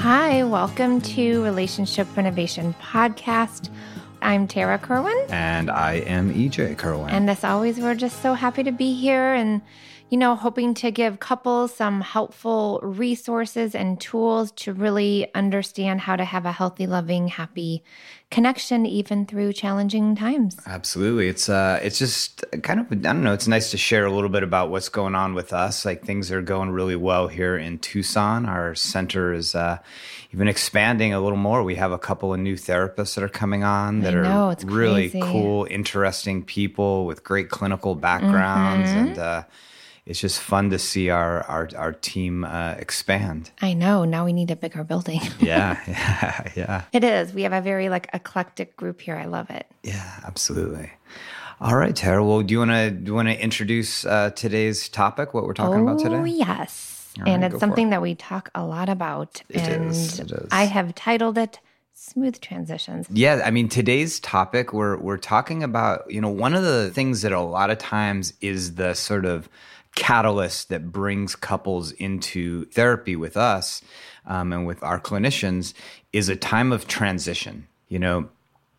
Hi, welcome to Relationship Renovation Podcast. I'm Tara Kerwin. And I am EJ Kerwin. And as always, we're just so happy to be here and, you know, hoping to give couples some helpful resources and tools to really understand how to have a healthy, loving, happy connection even through challenging times. Absolutely. It's uh it's just kind of I don't know, it's nice to share a little bit about what's going on with us. Like things are going really well here in Tucson. Our center is uh even expanding a little more. We have a couple of new therapists that are coming on that know, are really crazy. cool, interesting people with great clinical backgrounds Mm-hmm. and uh it's just fun to see our our, our team uh, expand. I know. Now we need a bigger building. Yeah, yeah, yeah. it is. We have a very like eclectic group here. I love it. Yeah, absolutely. All right, Tara. Well, do you want to do you want to introduce uh, today's topic? What we're talking about today? Oh, yes. And it's something it. that we talk a lot about. It and is, it is. I have titled it Smooth Transitions. Yeah, I mean today's topic we're we're talking about, you know, one of the things that a lot of times is the sort of catalyst that brings couples into therapy with us um, and with our clinicians is a time of transition. You know,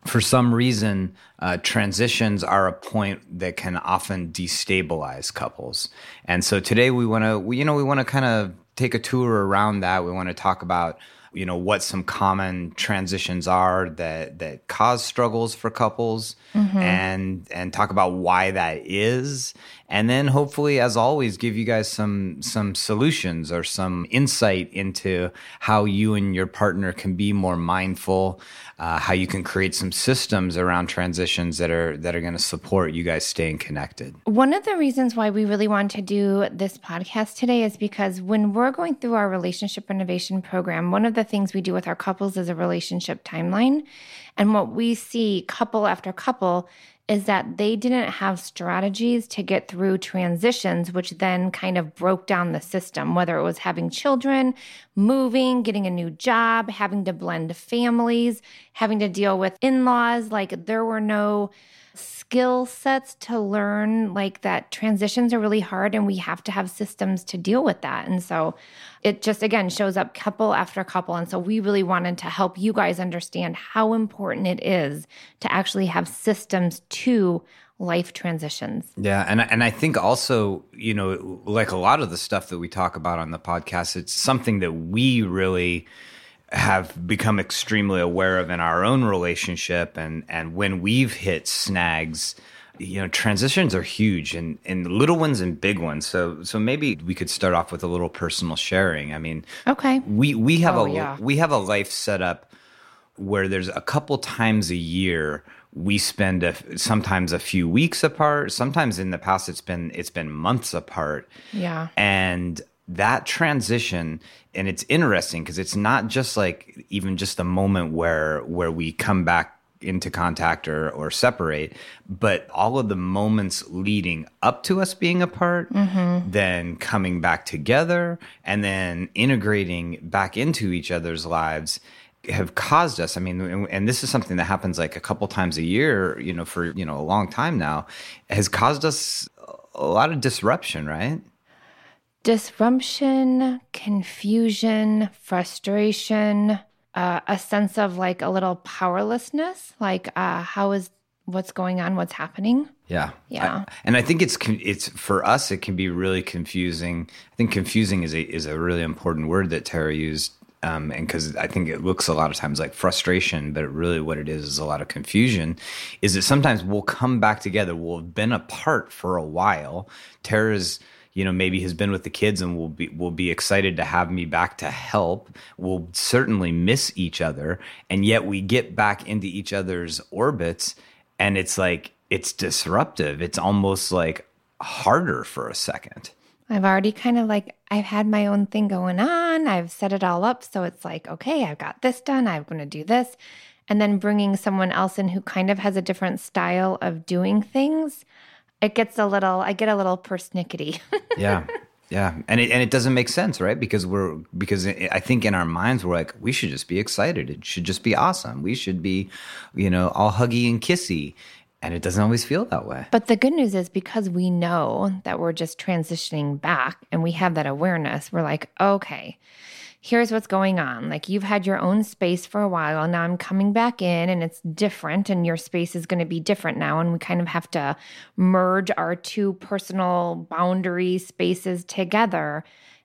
for some reason, uh, transitions are a point that can often destabilize couples. And so today we want to, you know, we want to kind of take a tour around that. We want to talk about, you know, what some common transitions are that that cause struggles for couples, and and talk about why that is, and then hopefully, as always, give you guys some some solutions or some insight into how you and your partner can be more mindful, uh, how you can create some systems around transitions that are that are going to support you guys staying connected. One of the reasons why we really want to do this podcast today is because when we're going through our relationship renovation program, one of the things we do with our couples is a relationship timeline. And what we see couple after couple is that they didn't have strategies to get through transitions, which then kind of broke down the system, whether it was having children, moving, getting a new job, having to blend families, having to deal with in laws. Like there were no skill sets to learn like that transitions are really hard and we have to have systems to deal with that. And so it just again shows up couple after couple. And so we really wanted to help you guys understand how important it is to actually have systems to life transitions. Yeah, and and I think also, you know, like a lot of the stuff that we talk about on the podcast, it's something that we really have become extremely aware of in our own relationship and and when we've hit snags you know transitions are huge and and little ones and big ones so so maybe we could start off with a little personal sharing i mean Okay. we we have Oh, a yeah. we have a life set up where there's a couple times a year we spend a, sometimes a few weeks apart sometimes in the past it's been it's been months apart Yeah. and that transition and it's interesting because it's not just like even just the moment where where we come back into contact or or separate but all of the moments leading up to us being apart mm-hmm. then coming back together and then integrating back into each other's lives have caused us i mean and, and this is something that happens like a couple times a year you know for you know a long time now has caused us a lot of disruption right disruption, confusion, frustration, uh, a sense of like a little powerlessness. Like, uh, how is what's going on? What's happening? Yeah, Yeah. I- and I think it's it's for us. It can be really confusing. I think confusing is a is a really important word that Tara used, um, and because I think it looks a lot of times like frustration, but really what it is is a lot of confusion. Is that sometimes we'll come back together. We'll have been apart for a while. Tara's you know maybe has been with the kids and will be will be excited to have me back to help we'll certainly miss each other and yet we get back into each other's orbits and it's like it's disruptive it's almost like harder for a second I've already kind of like, I've had my own thing going on. I've set it all up. So it's like, okay, I've got this done. I'm going to do this. And then bringing someone else in who kind of has a different style of doing things, it gets a little, I get a little persnickety. yeah. Yeah. And it, and it doesn't make sense right? Because we're because i I think in our minds we're like we should just be excited. It should just be awesome. We should be you know all huggy and kissy. And it doesn't always feel that way. But the good news is because we know that we're just transitioning back and we have that awareness, we're like, okay, here's what's going on. Like you've had your own space for a while. Now I'm coming back in and it's different, and your space is going to be different now. And we kind of have to merge our two personal boundary spaces together.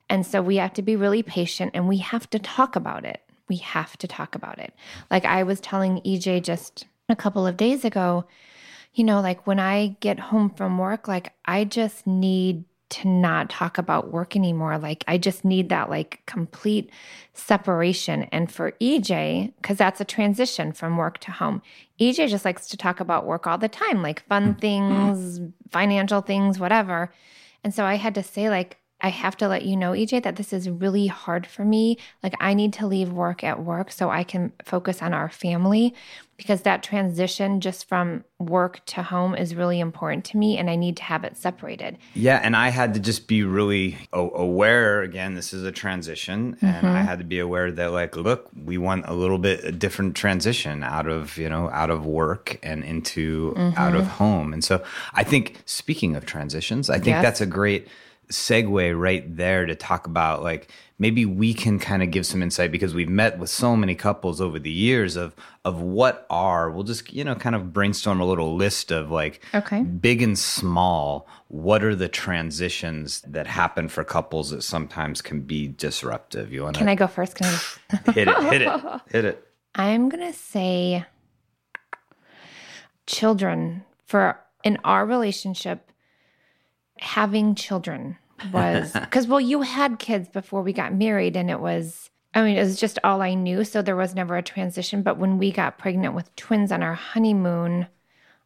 And so we have to be really patient and we have to talk about it. We have to talk about it. Like I was telling EJ just a couple of days ago, you know, like when I get home from work, like I just need to not talk about work anymore. Like I just need that like complete separation. And for EJ, because that's a transition from work to home, EJ just likes to talk about work all the time, like fun mm. things, financial things, whatever. And so I had to say, like, I have to let you know, EJ, that this is really hard for me. Like, I need to leave work at work so I can focus on our family because that transition just from work to home is really important to me and I need to have it separated. Yeah. And I had to just be really aware again, this is a transition. Mm-hmm. And I had to be aware that, like, look, we want a little bit a different transition out of, you know, out of work and into mm-hmm. out of home. And so I think, speaking of transitions, I think yes. that's a great segue right there to talk about like maybe we can kind of give some insight because we've met with so many couples over the years of of what are we'll just you know kind of brainstorm a little list of like okay. big and small what are the transitions that happen for couples that sometimes can be disruptive? You want to can i go first? Can I... hit it hit it hit it. I'm gonna say children for in our relationship having children was because well you had kids before we got married and it was i mean it was just all i knew so there was never a transition. But when we got pregnant with twins on our honeymoon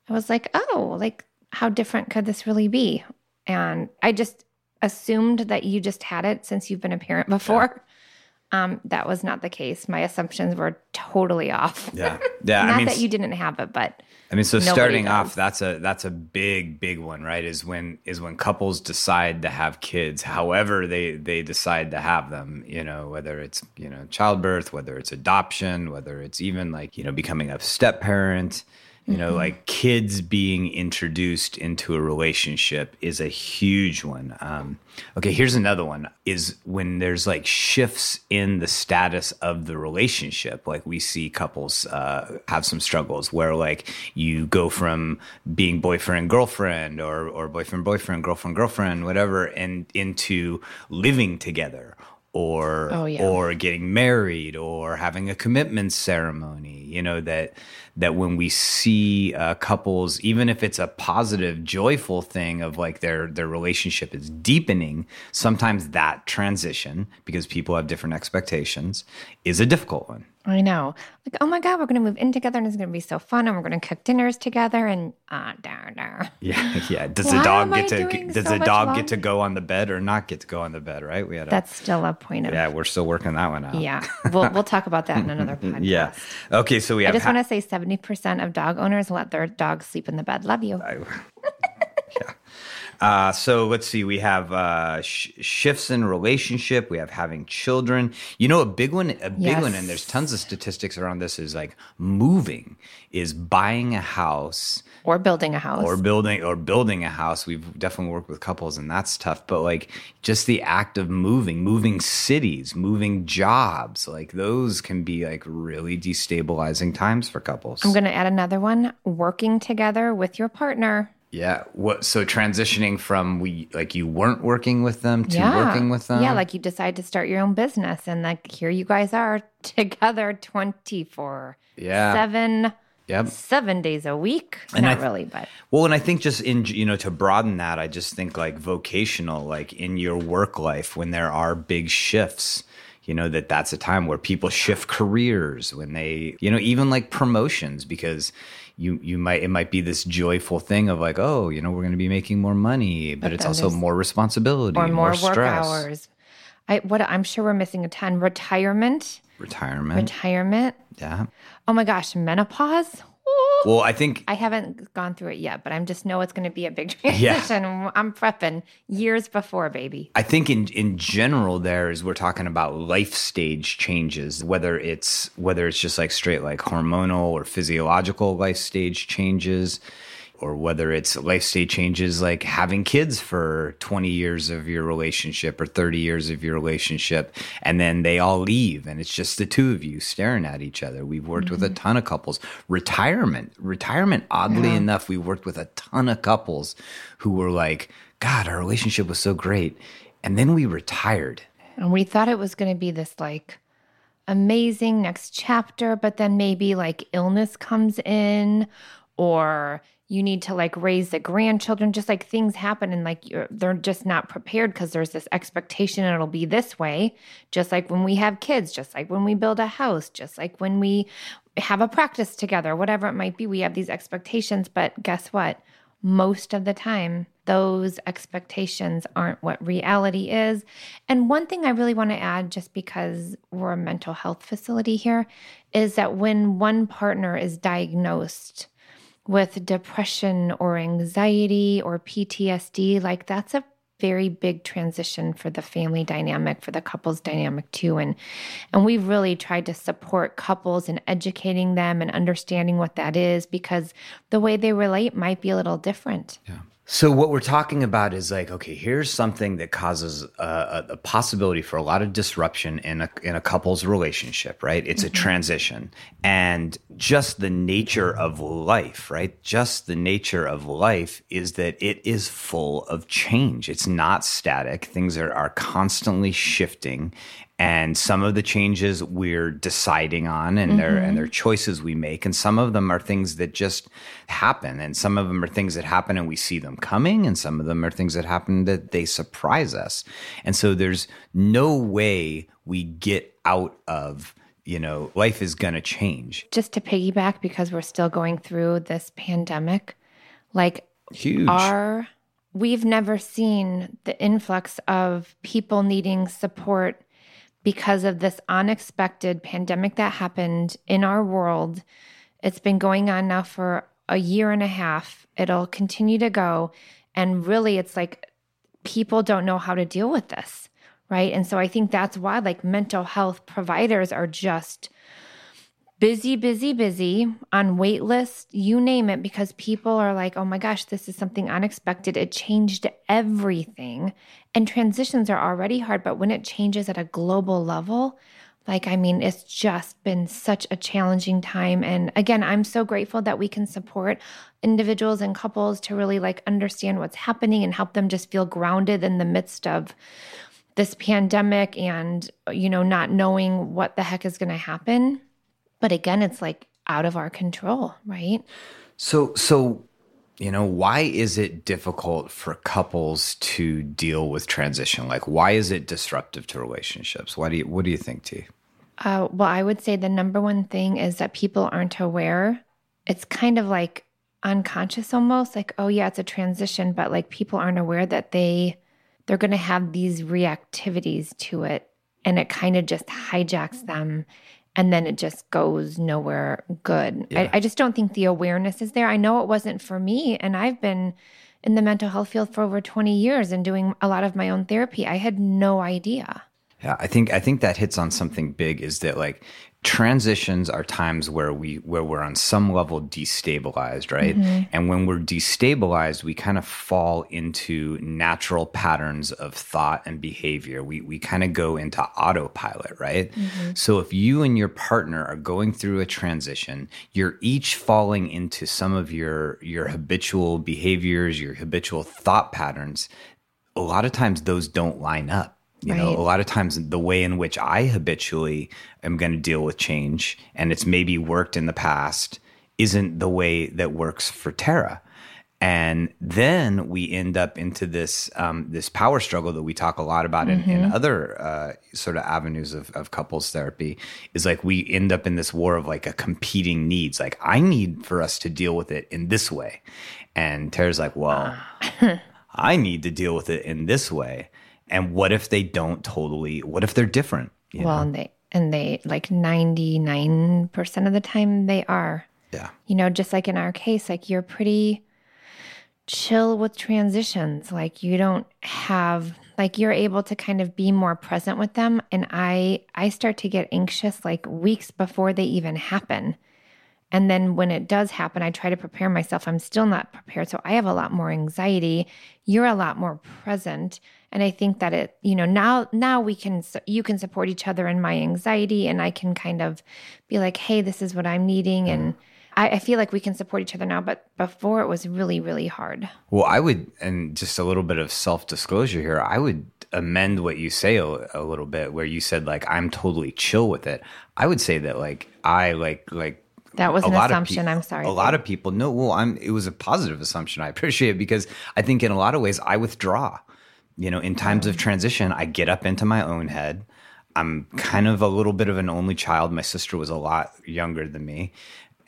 i was like oh like how different could this really be? And i just assumed that you just had it since you've been a parent before um, that was not the case. My assumptions were totally off. Yeah, yeah. not I mean, that you didn't have it, but I mean, so starting does. off, that's a that's a big big one, right? Is when is when couples decide to have kids, however they they decide to have them. You know, whether it's you know childbirth, whether it's adoption, whether it's even like you know becoming a step parent you know, mm-hmm. like kids being introduced into a relationship is a huge one. Um, okay, here's another one is when there's like shifts in the status of the relationship. Like we see couples uh, have some struggles where like you go from being boyfriend, girlfriend, or, or boyfriend, boyfriend, girlfriend, girlfriend, whatever, and into living together or oh, yeah. or getting married or having a commitment ceremony you know that that when we see uh, couples even if it's a positive joyful thing of like their their relationship is deepening sometimes that transition because people have different expectations is a difficult one I know. Like, oh my God, we're going to move in together and it's going to be so fun and we're going to cook dinners together and ah, uh, dar, dar. Yeah, yeah. Does the dog get to does so the dog get to go on the bed or not get to go on the bed, right? We had a, That's still a point of Yeah, we're still working that one out. Yeah. We'll we'll talk about that in another podcast. yeah. Okay, so we I just ha- want to say 70% of dog owners let their dogs sleep in the bed. Love you. I. Uh, so let's see. We have uh, sh- shifts in relationship. We have having children. You know, a big one, a big yes. one, and there's tons of statistics around this. Is like moving, is buying a house or building a house or building or building a house. We've definitely worked with couples, and that's tough. But like just the act of moving, moving cities, moving jobs, like those can be like really destabilizing times for couples. I'm going to add another one: working together with your partner yeah. What? So transitioning from we like you weren't working with them to yeah. working with them. Yeah, like you decide to start your own business, and like here you guys are together twenty four. Yeah. Seven. Yep. Seven days a week. And Not th- really, but well, and I think just in you know to broaden that, I just think like vocational, like in your work life when there are big shifts you know that that's a time where people shift careers when they you know even like promotions because you you might it might be this joyful thing of like oh you know we're going to be making more money but, but it's also more responsibility or more, more work hours. I what i'm sure we're missing a ton. Retirement. Retirement. Retirement. Yeah. Oh my gosh menopause well, I think I haven't gone through it yet, but I'm just know it's going to be a big transition. Yeah. I'm prepping years before, baby. I think in in general, there is we're talking about life stage changes, whether it's whether it's just like straight like hormonal or physiological life stage changes or whether it's life stage changes like having kids for 20 years of your relationship or 30 years of your relationship and then they all leave and it's just the two of you staring at each other we've worked mm-hmm. with a mm-hmm. ton of couples retirement retirement oddly yeah. enough we worked with a ton of couples who were like god our relationship was so great and then we retired and we thought it was going to be this like amazing next chapter, but then maybe like illness comes in or you need to like raise the grandchildren just like things happen and like they're just not prepared because there's this expectation it'll be this way. Just like when we have kids just like when we build a house just like when we have a practice together whatever it might be we have these expectations. But guess what? Most of the time those expectations aren't what reality is. And one thing I really want to add, just because we're a mental health facility here, is that when one partner is diagnosed with depression or anxiety or PTSD, like that's a very big transition for the family dynamic for the couples dynamic too. And and we've really tried to support couples and educating them and understanding what that is because the way they relate might be a little different. Yeah so what we're talking about is like, okay, here's something that causes a, a possibility for a lot of disruption in a in a couple's relationship, right? It's mm-hmm. a transition, and just the nature of life, right? Just the nature of life is that it is full of change. It's not static. Things are are constantly shifting, and some of the changes we're deciding on and mm-hmm. they're and they're choices we make and some of them are things that just happen. And some of them are things that happen and we see them coming and some of them are things that happen that they surprise us. And so there's no way we get out of you know life is going to change. Just to piggyback because we're still going through this pandemic like huge. our we've never seen the influx of people needing support because of this unexpected pandemic that happened in our world. It's been going on now for a year and a half. It'll continue to go. And really, it's like people don't know how to deal with this, right? And so I think that's why, like, mental health providers are just busy, busy, busy on wait list, you name it, because people are like, oh my gosh, this is something unexpected. It changed everything. And transitions are already hard, but when it changes at a global level, like, I mean, it's just been such a challenging time. And again, I'm so grateful that we can support individuals and couples to really like understand what's happening and help them just feel grounded in the midst of this pandemic and, you know, not knowing what the heck is going to happen. But again, it's like out of our control, right? So, so, you know, why is it difficult for couples to deal with transition? Like, why is it disruptive to relationships? Why do you, what do you think, T? Uh, well, I would say the number one thing is that people aren't aware. It's kind of like unconscious almost like, oh, yeah, it's a transition, but like people aren't aware that they, they're going to have these reactivities to it and it kind of just hijacks them and then it just goes nowhere good. Yeah. I, I, just don't think the awareness is there. I know it wasn't for me, and I've been in the mental health field for over 20 years and doing a lot of my own therapy. I had no idea. Yeah, I think I think that hits on something big is that like transitions are times where we where we're on some level destabilized right? Mm-hmm. and when we're destabilized we kind of fall into natural patterns of thought and behavior. We we kind of go into autopilot right? Mm-hmm. so if you and your partner are going through a transition you're each falling into some of your your habitual behaviors your habitual thought patterns. A lot of times those don't line up you right. know, a lot of times the way in which I habitually am going to deal with change, and it's maybe worked in the past, isn't the way that works for Tara. And then we end up into this um, this power struggle that we talk a lot about mm-hmm. in, in, other uh, sort of avenues of, of couples therapy. Is like we end up in this war of like a competing needs. Like I need for us to deal with it in this way, and Tara's like, well, I need to deal with it in this way and what if they don't totally what if they're different well know? and they and they like 99% of the time they are yeah you know just like in our case like you're pretty chill with transitions like you don't have like you're able to kind of be more present with them and i i start to get anxious like weeks before they even happen And then when it does happen, I try to prepare myself. I'm still not prepared. So I have a lot more anxiety. You're a lot more present. And I think that it, you know, now now we can you can support each other in my anxiety and I can kind of be like, hey, this is what I'm needing. And mm-hmm. I, I feel like we can support each other now, but before it was really, really hard. Well, I would, and just a little bit of self disclosure here, I would amend what you say a, a, little bit, where you said like I'm totally chill with it. I would say that like I like like that was an assumption. Pe- I'm sorry. A lot of people, no, well, I'm. It was a positive assumption. I appreciate it because I think in a lot of ways I withdraw. You know, in times of transition, I get up into my own head. I'm kind of a little bit of an only child. My sister was a lot younger than me.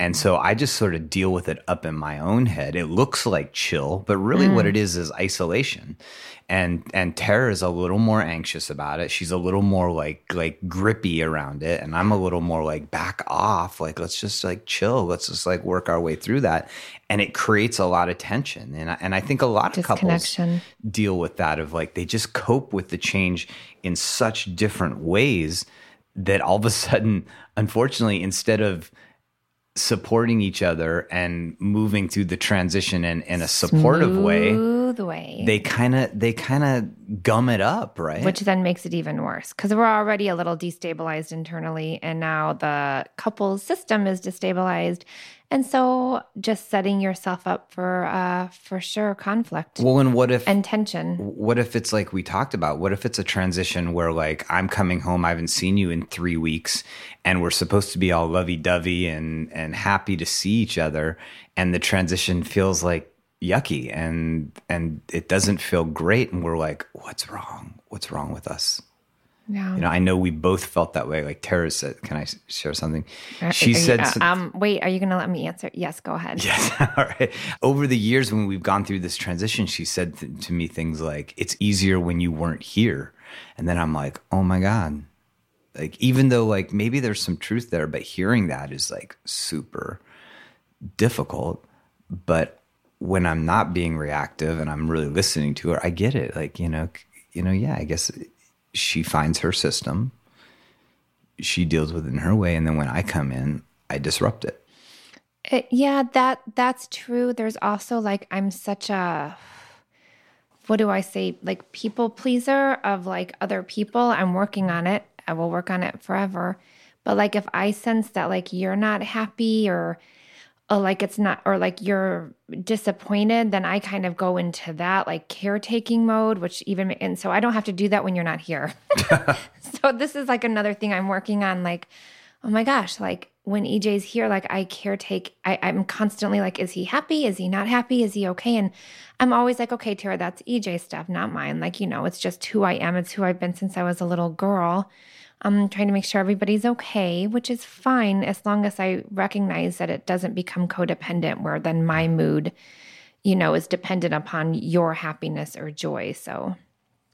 And so I just sort of deal with it up in my own head. It looks like chill, but really mm. what it is is isolation. And and Tara is a little more anxious about it. She's a little more like like grippy around it, and I'm a little more like back off. Like let's just like chill. Let's just like work our way through that. And it creates a lot of tension. And I, and I think a lot of couples deal with that of like they just cope with the change in such different ways that all of a sudden, unfortunately, instead of supporting each other and moving through the transition in, in a supportive Smooth way, way, they kind of they kind of gum it up, right? Which then makes it even worse because we're already a little destabilized internally, and now the couple's system is destabilized, and so just setting yourself up for uh for sure conflict. Well, and what if and tension? What if it's like we talked about? What if it's a transition where like I'm coming home, I haven't seen you in three weeks, and we're supposed to be all lovey dovey and and happy to see each other, and the transition feels like yucky and and it doesn't feel great, and we're like, what's wrong? What's wrong with us? Yeah. You know, I know we both felt that way. Like Tara said, can I share something? She said, uh, um, wait, are you going to let me answer? Yes, go ahead. Yes. All right. Over the years, when we've gone through this transition, she said th- to me things like, it's easier when you weren't here. And then I'm like, oh my God. Like, even though, like, maybe there's some truth there, but hearing that is like super difficult. But when I'm not being reactive and I'm really listening to her, I get it. Like, you know, you know, yeah, I guess she finds her system, she deals with it in her way, and then when I come in, I disrupt it. it yeah, that that's true. There's also like I'm such a what do I say? Like people pleaser of like other people. I'm working on it. I will work on it forever. But like if I sense that like you're not happy or oh, like it's not, or like you're disappointed, then I kind of go into that like caretaking mode, which even, and so I don't have to do that when you're not here. so this is like another thing I'm working on. Like, oh my gosh, like when EJ's here, like I caretake, I, I'm constantly like, is he happy? Is he not happy? Is he okay? And I'm always like, okay, Tara, that's EJ stuff, not mine. Like, you know, it's just who I am. It's who I've been since I was a little girl. I'm trying to make sure everybody's okay, which is fine as long as I recognize that it doesn't become codependent, where then my mood, you know, is dependent upon your happiness or joy. So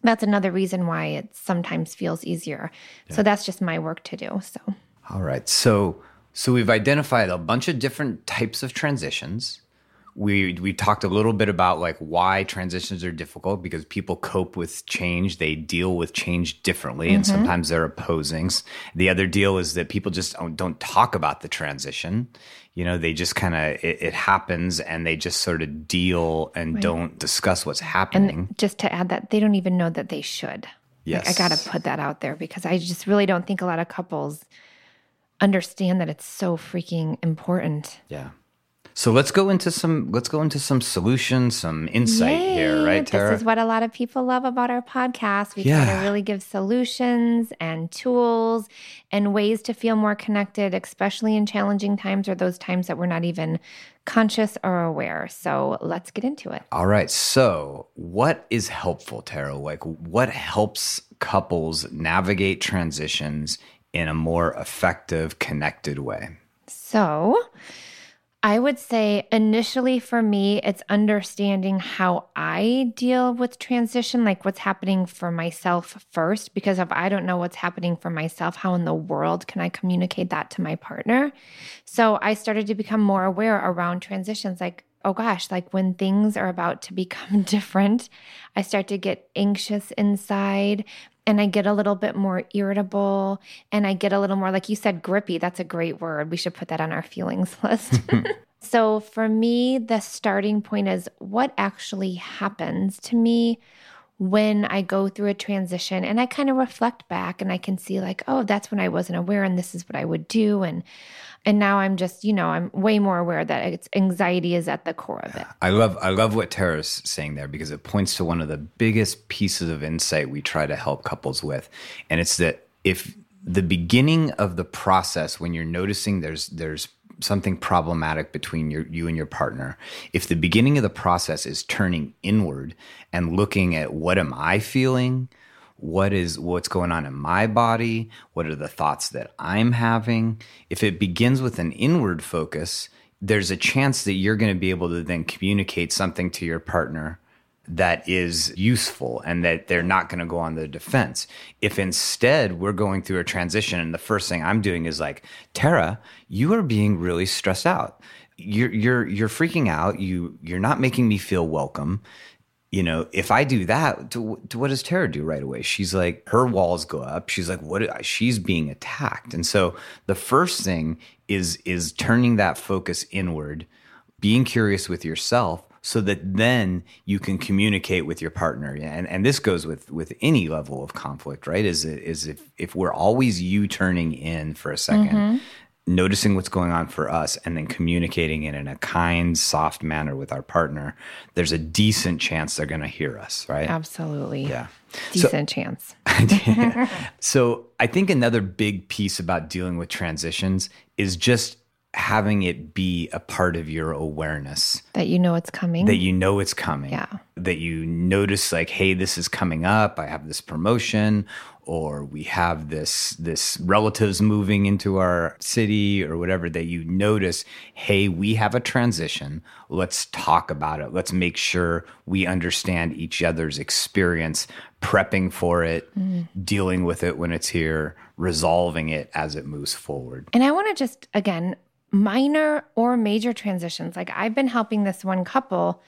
that's another reason why it sometimes feels easier. Yeah. So that's just my work to do. So, all right. So, so we've identified a bunch of different types of transitions we we talked a little bit about like why transitions are difficult because people cope with change. They deal with change differently mm-hmm. and sometimes they're opposing. The other deal is that people just don't, don't talk about the transition. You know they just kind of it, it, happens and they just sort of deal and right. don't discuss what's happening. and just to add that they don't even know that they should. Yes like, i gotta put that out there because i just really don't think a lot of couples understand that it's so freaking important. Yeah so let's go into some let's go into some solutions, some insight Yay. here, right, Tara? This is what a lot of people love about our podcast. We yeah. try to really give solutions and tools and ways to feel more connected, especially in challenging times or those times that we're not even conscious or aware. So let's get into it. All right. So, what is helpful, Tara? Like, what helps couples navigate transitions in a more effective, connected way? So, I would say initially for me, it's understanding how I deal with transition, like what's happening for myself first. Because if I don't know what's happening for myself, how in the world can I communicate that to my partner? So I started to become more aware around transitions. Like, oh gosh, like when things are about to become different, I start to get anxious inside and I get a little bit more irritable and I get a little more, like you said, grippy. That's a great word. We should put that on our feelings list. so for me, the starting point is what actually happens to me when I go through a transition and I kind of reflect back and I can see like, oh, that's when I wasn't aware and this is what I would do and and now I'm just, you know, I'm way more aware that it's anxiety is at the core of it. I love I love what Tara's saying there because it points to one of the biggest pieces of insight we try to help couples with. And it's that if the beginning of the process when you're noticing there's there's something problematic between your, you and your partner, if the beginning of the process is turning inward and looking at what am I feeling, what is what's going on in my body, what are the thoughts that I'm having, if it begins with an inward focus, there's a chance that you're going to be able to then communicate something to your partner that is useful and that they're not going to go on the defense. If instead we're going through a transition and the first thing I'm doing is like, Tara, you are being really stressed out. You're you're you're freaking out. You you're not making me feel welcome. You know, if I do that, to, to what does Tara do right away? She's like, her walls go up. She's like, what? She's being attacked. And so the first thing is is turning that focus inward, being curious with yourself, so that then you can communicate with your partner and and this goes with with any level of conflict right is is if if we're always you turning in for a 2nd mm-hmm. Noticing what's going on for us and then communicating it in a kind soft manner with our partner there's a decent chance they're going to hear us right? Absolutely. Yeah. Decent so, chance. So i think another big piece about dealing with transitions is just having it be a part of your awareness. That you know it's coming. That you know it's coming. Yeah. That you notice like hey this is coming up. I have this promotion or we have this this relatives moving into our city or whatever that you notice hey we have a transition let's talk about it let's make sure we understand each other's experience prepping for it mm. dealing with it when it's here resolving it as it moves forward and i want to just again minor or major transitions. Like I've been helping this one couple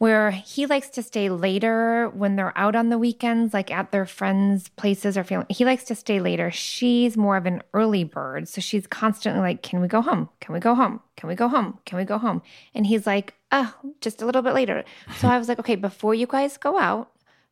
where he likes to stay later when they're out on the weekends, like at their friends' places or feeling. He likes to stay later. She's more of an early bird. So she's constantly like, Can we go home? Can we go home? Can we go home? Can we go home? And he's like, Oh, just a little bit later. So I was like, Okay, before you guys go out,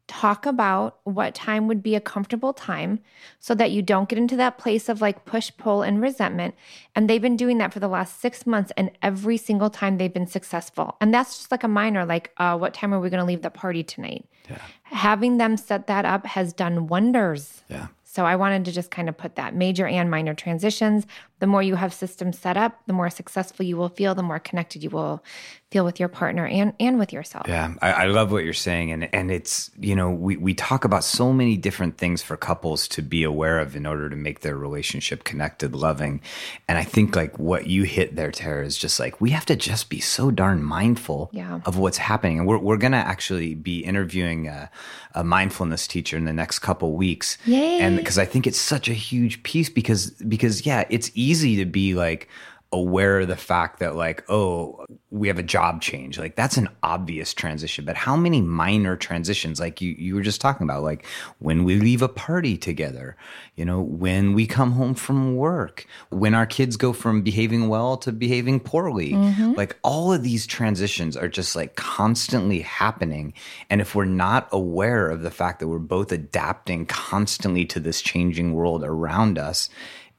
talk about what time would be a comfortable time so that you don't get into that place of like push pull and resentment and they've been doing that for the last 6 months and every single time they've been successful and that's just like a minor like uh, what time are we going to leave the party tonight yeah. having them set that up has done wonders yeah so I wanted to just kind of put that major and minor transitions. The more you have systems set up, the more successful you will feel, the more connected you will feel with your partner and and with yourself. Yeah, I, I, love what you're saying, and and it's you know we we talk about so many different things for couples to be aware of in order to make their relationship connected, loving, and I think like what you hit there, Tara, is just like we have to just be so darn mindful yeah. of what's happening, and we're we're gonna actually be interviewing a, a mindfulness teacher in the next couple weeks, Yay. and because I think it's such a huge piece because because yeah, it's easy to be like aware of the fact that like oh we have a job change. Like that's an obvious transition. But how many minor transitions like you you were just talking about like when we leave a party together you know when we come home from work when our kids go from behaving well to behaving poorly. Mm-hmm. like all of these transitions are just like constantly happening. And if we're not aware of the fact that we're both adapting constantly to this changing world around us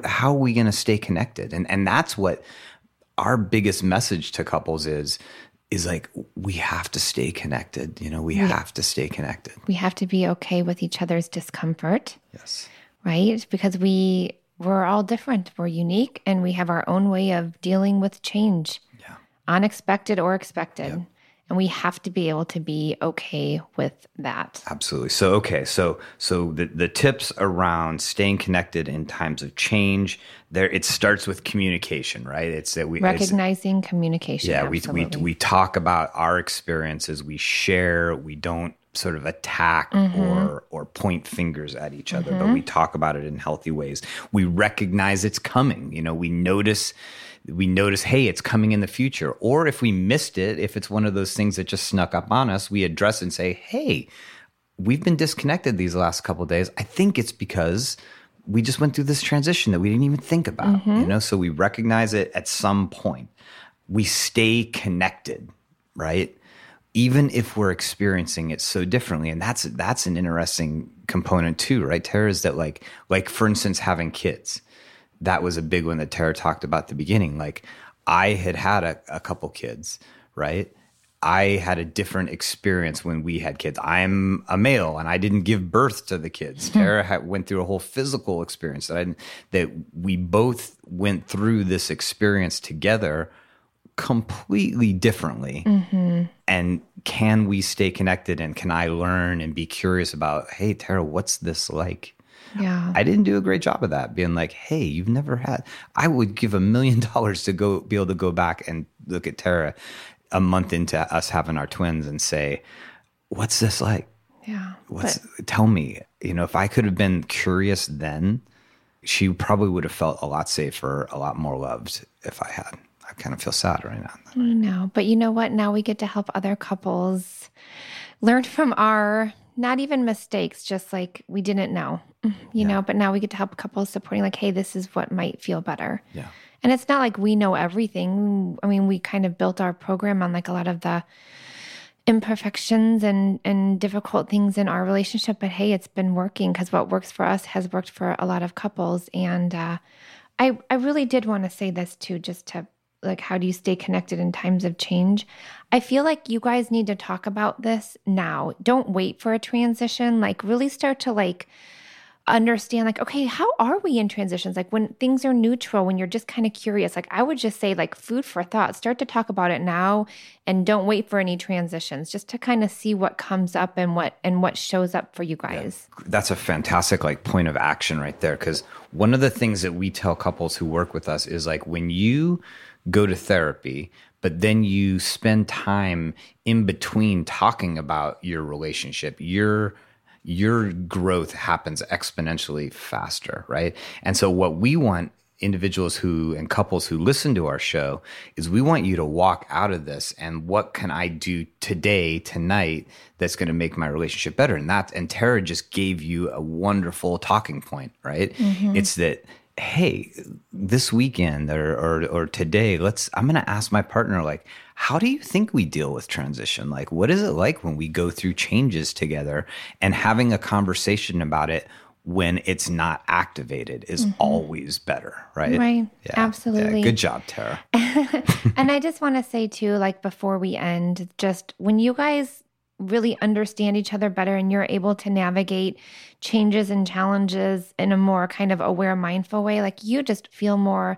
how are we going to stay connected? And and that's what our biggest message to couples is is like we have to stay connected. You know, we have to stay connected. We have to be okay with each other's discomfort. Yes. Right? Because we we're all different. We're unique and we have our own way of dealing with change. Yeah. Unexpected or expected. And we have to be able to be okay with that. Absolutely. So okay, so so the the tips around staying connected in times of change, there it starts with communication, right? It's that we recognizing communication. Yeah, we, we we talk about our experiences, we share, we don't sort of attack mm-hmm. or or point fingers at each other, mm-hmm. but we talk about it in healthy ways. We recognize it's coming. You know, we notice we notice, hey, it's coming in the future. Or if we missed it, if it's one of those things that just snuck up on us, we address and say, hey, we've been disconnected these last couple days. I think it's because we just went through this transition that we didn't even think about, mm-hmm. you know? So we recognize it at some point. We stay connected, right? Even if we're experiencing it so differently. And that's that's an interesting component too, right? Tara is that like like for instance, having kids that was a big one that Tara talked about at the beginning. Like I had had a, a couple kids, right? I had a different experience when we had kids. I'm a male and I didn't give birth to the kids. Hmm. Tara had, went through a whole physical experience that I, that we both went through this experience together completely differently. Mm-hmm. And can we stay connected and can I learn and be curious about, hey, Tara, what's this like? Yeah. I didn't do a great job of that, being like, hey, you've never had. I would give a million dollars to go be able to go back and look at Tara a month into us having our twins and say, what's this like? Yeah. What's but, tell me, you know, if I could have been curious then, she probably would have felt a lot safer, a lot more loved if I had. I kind of feel sad right now. I know. But you know what? Now we get to help other couples learn from our not even mistakes, just like we didn't know, you yeah. know, but now we get to help couples supporting, like, hey, this is what might feel better. Yeah. And it's not like we know everything. I mean, we kind of built our program on like a lot of the imperfections and and difficult things in our relationship, but hey, it's been working because what works for us has worked for a lot of couples. And uh, I I really did want to say this too, just to like how do you stay connected in times of change? I feel like you guys need to talk about this now. Don't wait for a transition. Like really start to like understand like okay how are we in transitions? Like when things are neutral when you're just kind of curious like i would just say like food for thought. Start to talk about it now and don't wait for any transitions just to kind of see what comes up and what and what shows up for you guys. Yeah. that's a fantastic like point of action right there because one of the things that we tell couples who work with us is like when you go to therapy, but then you spend time in between talking about your relationship, your your growth happens exponentially faster, right? And so what we want individuals who and couples who listen to our show is we want you to walk out of this and what can I do today, tonight, that's going to make my relationship better? And that, and Tara just gave you a wonderful talking point, right? Mm-hmm. It's that hey, this weekend or, or, or today, let's, I'm going to ask my partner, like, how do you think we deal with transition? Like, what is it like when we go through changes together and having a conversation about it when it's not activated is mm-hmm. always better, right? Right. Yeah. Absolutely. Yeah. Good job, Tara. and I just want to say, too, like, before we end, just when you guys really understand each other better and you're able to navigate changes and challenges in a more kind of aware mindful way like you just feel more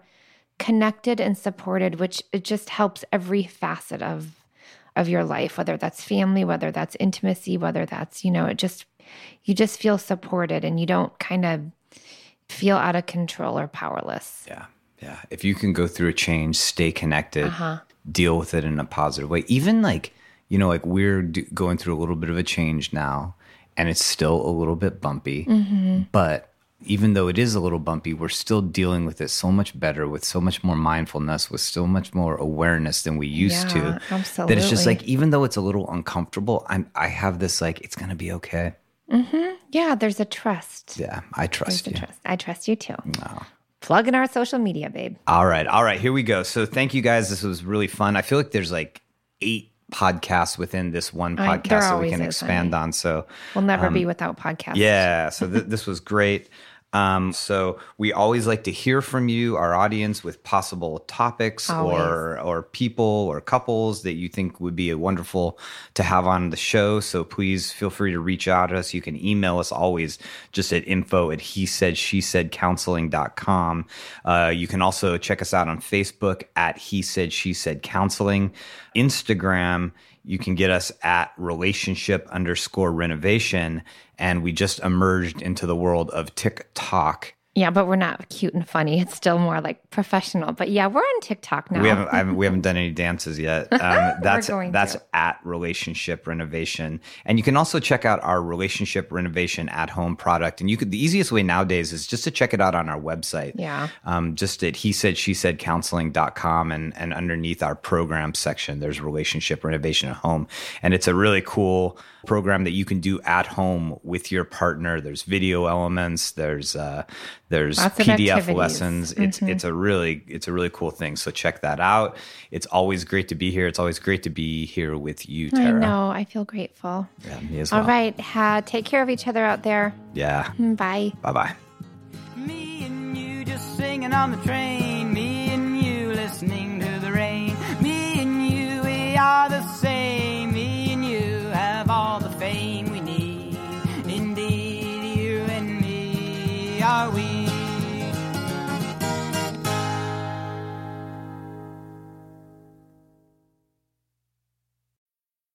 connected and supported which it just helps every facet of of your life whether that's family whether that's intimacy whether that's you know it just you just feel supported and you don't kind of feel out of control or powerless. Yeah yeah. If you can go through a change stay connected uh-huh. deal with it in a positive way. Even like you know, like we're do- going through a little bit of a change now, and it's still a little bit bumpy. Mm-hmm. But even though it is a little bumpy, we're still dealing with it so much better, with so much more mindfulness, with so much more awareness than we used yeah, to. Absolutely. That it's just like, even though it's a little uncomfortable, I'm I have this like, it's gonna be okay. Mm-hmm. Yeah, there's a trust. Yeah, I trust there's you. Trust. I trust you too. No. Plug in our social media, babe. All right, all right, here we go. So thank you guys. This was really fun. I feel like there's like eight podcasts within this one podcast that we can expand on. So we'll never um, be without podcasts. Yeah. So th- this was great. Um, so we always like to hear from you, our audience, with possible topics always. or or people or couples that you think would be wonderful to have on the show. So please feel free to reach out to us. You can email us always just at info at he said she said counseling.com. Uh, you can also check us out on Facebook at he said she said counseling, Instagram you can get us at relationship underscore renovation. And we just emerged into the world of TikTok Yeah, but we're not cute and funny. It's still more like professional. But yeah, we're on TikTok now. We haven't, haven't we haven't done any dances yet. Um, that's that's to. at relationship renovation, and you can also check out our relationship renovation at home product. And you could the easiest way nowadays is just to check it out on our website. Yeah. Um, just at he said she said counseling.com and and underneath our program section, there's relationship renovation at home, and it's a really cool program that you can do at home with your partner. There's video elements. There's uh, there's Lots PDF lessons. Mm-hmm. It's it's a really it's a really cool thing. So check that out. It's always great to be here. It's always great to be here with you, Tara. I know. I feel grateful. Yeah, me as well. All right. Ha, take care of each other out there. Yeah. Mm, bye. Bye bye. Me and you just singing on the train. Me and you listening to the rain. Me and you, we are the same. Me and you have all the fame we need. Indeed, you and me are we.